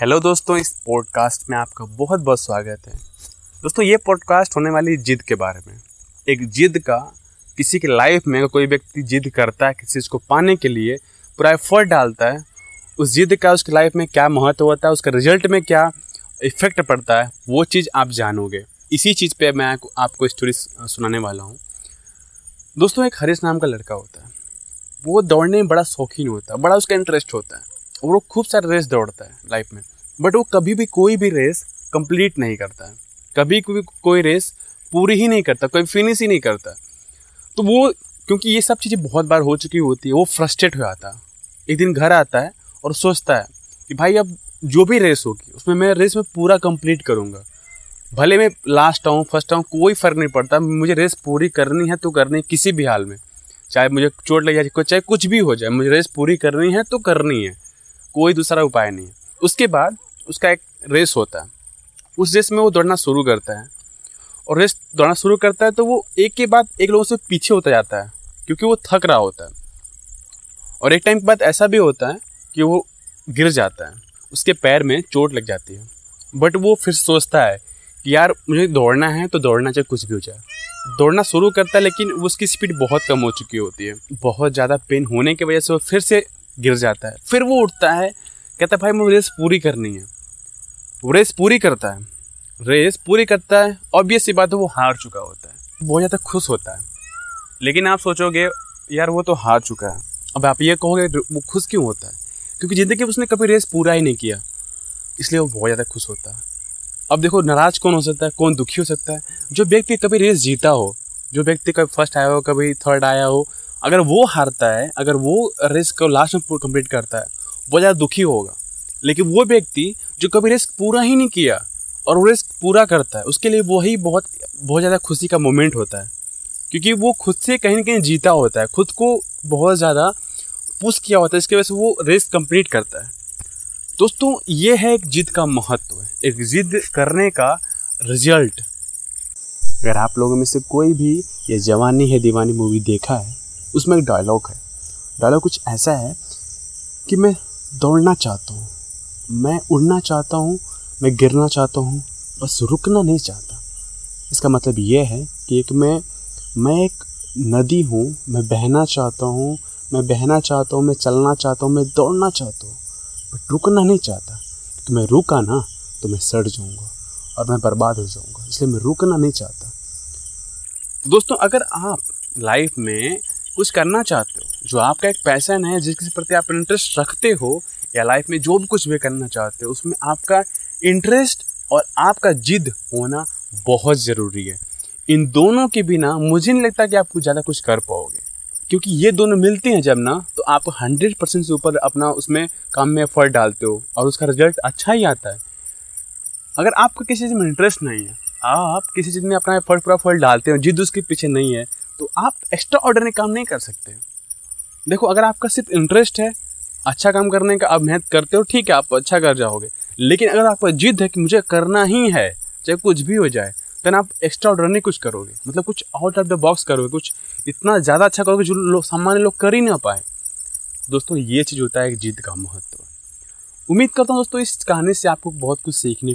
Hello दोस्तों, इस podcast में आपका बहुत बहुत स्वागत है। दोस्तों, ये पॉडकास्ट होने वाली जिद के बारे में। एक जिद का, किसी की लाइफ में कोई व्यक्ति जिद करता है, किसी चीज़ को पाने के लिए, पूरा एफर्ट डालता है, उस जिद का, उसकी लाइफ में क्या महत्व होता है, उसका रिज़ल्ट में क्या इफ़ेक्ट पड़ता है, वो चीज़ आप जानोगे। इसी चीज़ पे मैं आपको स्टोरी सुनाने वाला हूँ। दोस्तों, एक हरीश नाम का लड़का होता है। वो दौड़ने में बड़ा शौकीन होता है, बड़ा उसका इंटरेस्ट होता है। और वो खूब सारे रेस दौड़ता है लाइफ में। बट वो कभी भी कोई भी रेस कंप्लीट नहीं करता है। कभी कोई कोई रेस पूरी ही नहीं करता, कोई फिनिश ही नहीं करता। तो वो, क्योंकि ये सब चीज़ें बहुत बार हो चुकी होती है, वो फ्रस्ट्रेट हो जाता है। एक दिन घर आता है और सोचता है कि भाई अब जो भी रेस होगी, उसमें मैं रेस में पूरा कंप्लीट करूँगा। भले मैं लास्ट आऊँ फ़र्स्ट आऊँ, कोई फ़र्क नहीं पड़ता, मुझे रेस पूरी करनी है तो करनी किसी भी हाल में। चाहे मुझे चोट लग जाए, चाहे कुछ भी हो जाए, मुझे रेस पूरी करनी है तो करनी है। कोई दूसरा उपाय नहीं उसके बाद उसका एक रेस होता है। उस रेस में वो दौड़ना शुरू करता है। और रेस दौड़ना शुरू करता है तो वो एक के बाद एक लोगों से पीछे होता जाता है, क्योंकि वो थक रहा होता है। और एक टाइम के बाद ऐसा भी होता है कि वो गिर जाता है। उसके पैर में चोट लग जाती है। बट वो फिर सोचता है कि यार, मुझे दौड़ना है तो दौड़ना चाहे कुछ भी हो जाए। दौड़ना शुरू करता है, लेकिन उसकी स्पीड बहुत कम हो चुकी होती है। बहुत ज़्यादा पेन होने की वजह से वो फिर से गिर जाता है। फिर वो उठता है, कहता है, भाई, मुझे रेस पूरी करनी है। वो रेस पूरी करता है। रेस पूरी करता है ऑब्वियस सी बात है, वो हार चुका होता है। बहुत ज़्यादा खुश होता है। लेकिन आप सोचोगे, यार, वो तो हार चुका है। अब आप ये कहोगे, वो खुश क्यों होता है? क्योंकि ज़िंदगी में उसने कभी रेस पूरा ही नहीं किया। इसलिए वो बहुत ज़्यादा खुश होता है। अब देखो, नाराज़ कौन हो सकता है, कौन दुखी हो सकता है? जो व्यक्ति कभी रेस जीता हो, जो व्यक्ति कभी फ़र्स्ट आया हो, कभी थर्ड आया हो अगर वो हारता है, अगर वो रेस को लास्ट में कंप्लीट करता है, वो ज़्यादा दुखी होगा। लेकिन वो व्यक्ति जो कभी रेस पूरा ही नहीं किया और वो रेस पूरा करता है, उसके लिए वही बहुत बहुत ज़्यादा खुशी का मोमेंट होता है। क्योंकि वो खुद से कहीं ना कहीं जीता होता है, खुद को बहुत ज़्यादा पुश किया होता है, इसकी वजह से वो रेस कंप्लीट करता है। दोस्तों, ये है एक जिद का महत्व, एक जिद करने का रिज़ल्ट अगर आप लोगों में से कोई भी ये जवानी है दीवानी मूवी देखा है उसमें एक डायलॉग है। डायलॉग कुछ ऐसा है कि मैं दौड़ना चाहता हूँ, मैं उड़ना चाहता हूँ, मैं गिरना चाहता हूँ, बस रुकना नहीं चाहता। इसका मतलब यह है कि एक मैं मैं एक नदी हूँ, मैं बहना चाहता हूँ, मैं बहना चाहता हूँ, मैं चलना चाहता हूँ, मैं दौड़ना चाहता हूँ, बट रुकना नहीं चाहता। तो मैं रुका ना तो मैं सड़ जाऊँगा और मैं बर्बाद हो जाऊँगा, इसलिए मैं रुकना नहीं चाहता। दोस्तों, अगर आप लाइफ में कुछ करना चाहते हो, जो आपका एक पैसन है, जिसके प्रति आप इंटरेस्ट रखते हो, या लाइफ में जो भी कुछ भी करना चाहते हो, उसमें आपका इंटरेस्ट और आपका जिद होना बहुत ज़रूरी है। इन दोनों के बिना मुझे नहीं लगता कि आप कुछ ज़्यादा कुछ कर पाओगे, क्योंकि ये दोनों मिलते हैं जब ना तो आप हंड्रेड परसेंट से ऊपर अपना उसमें काम में एफर्ट डालते हो, और उसका रिज़ल्ट अच्छा ही आता है। अगर आपको किसी चीज़ में इंटरेस्ट नहीं है, आप किसी चीज़ में अपना एफर्ट पूरा फल डालते हो, जिद उसके पीछे नहीं है तो आप एक्स्ट्रा ऑर्डर काम नहीं कर सकते। देखो, अगर आपका सिर्फ़ इंटरेस्ट है अच्छा काम करने का आप मेहनत करते हो, ठीक है, आप अच्छा कर जाओगे। लेकिन अगर आपका जिद है कि मुझे करना ही है, चाहे कुछ भी हो जाए देन आप एक्स्ट्रा ऑर्डर नहीं कुछ करोगे। मतलब कुछ आउट ऑफ़ द बॉक्स करोगे, कुछ इतना ज़्यादा अच्छा करोगे जो लोग सामान्य लोग कर ही ना पाए। दोस्तों, ये चीज़ होता है जिद का महत्व। उम्मीद करता हूँ दोस्तों, इस कहानी से आपको बहुत कुछ सीखने को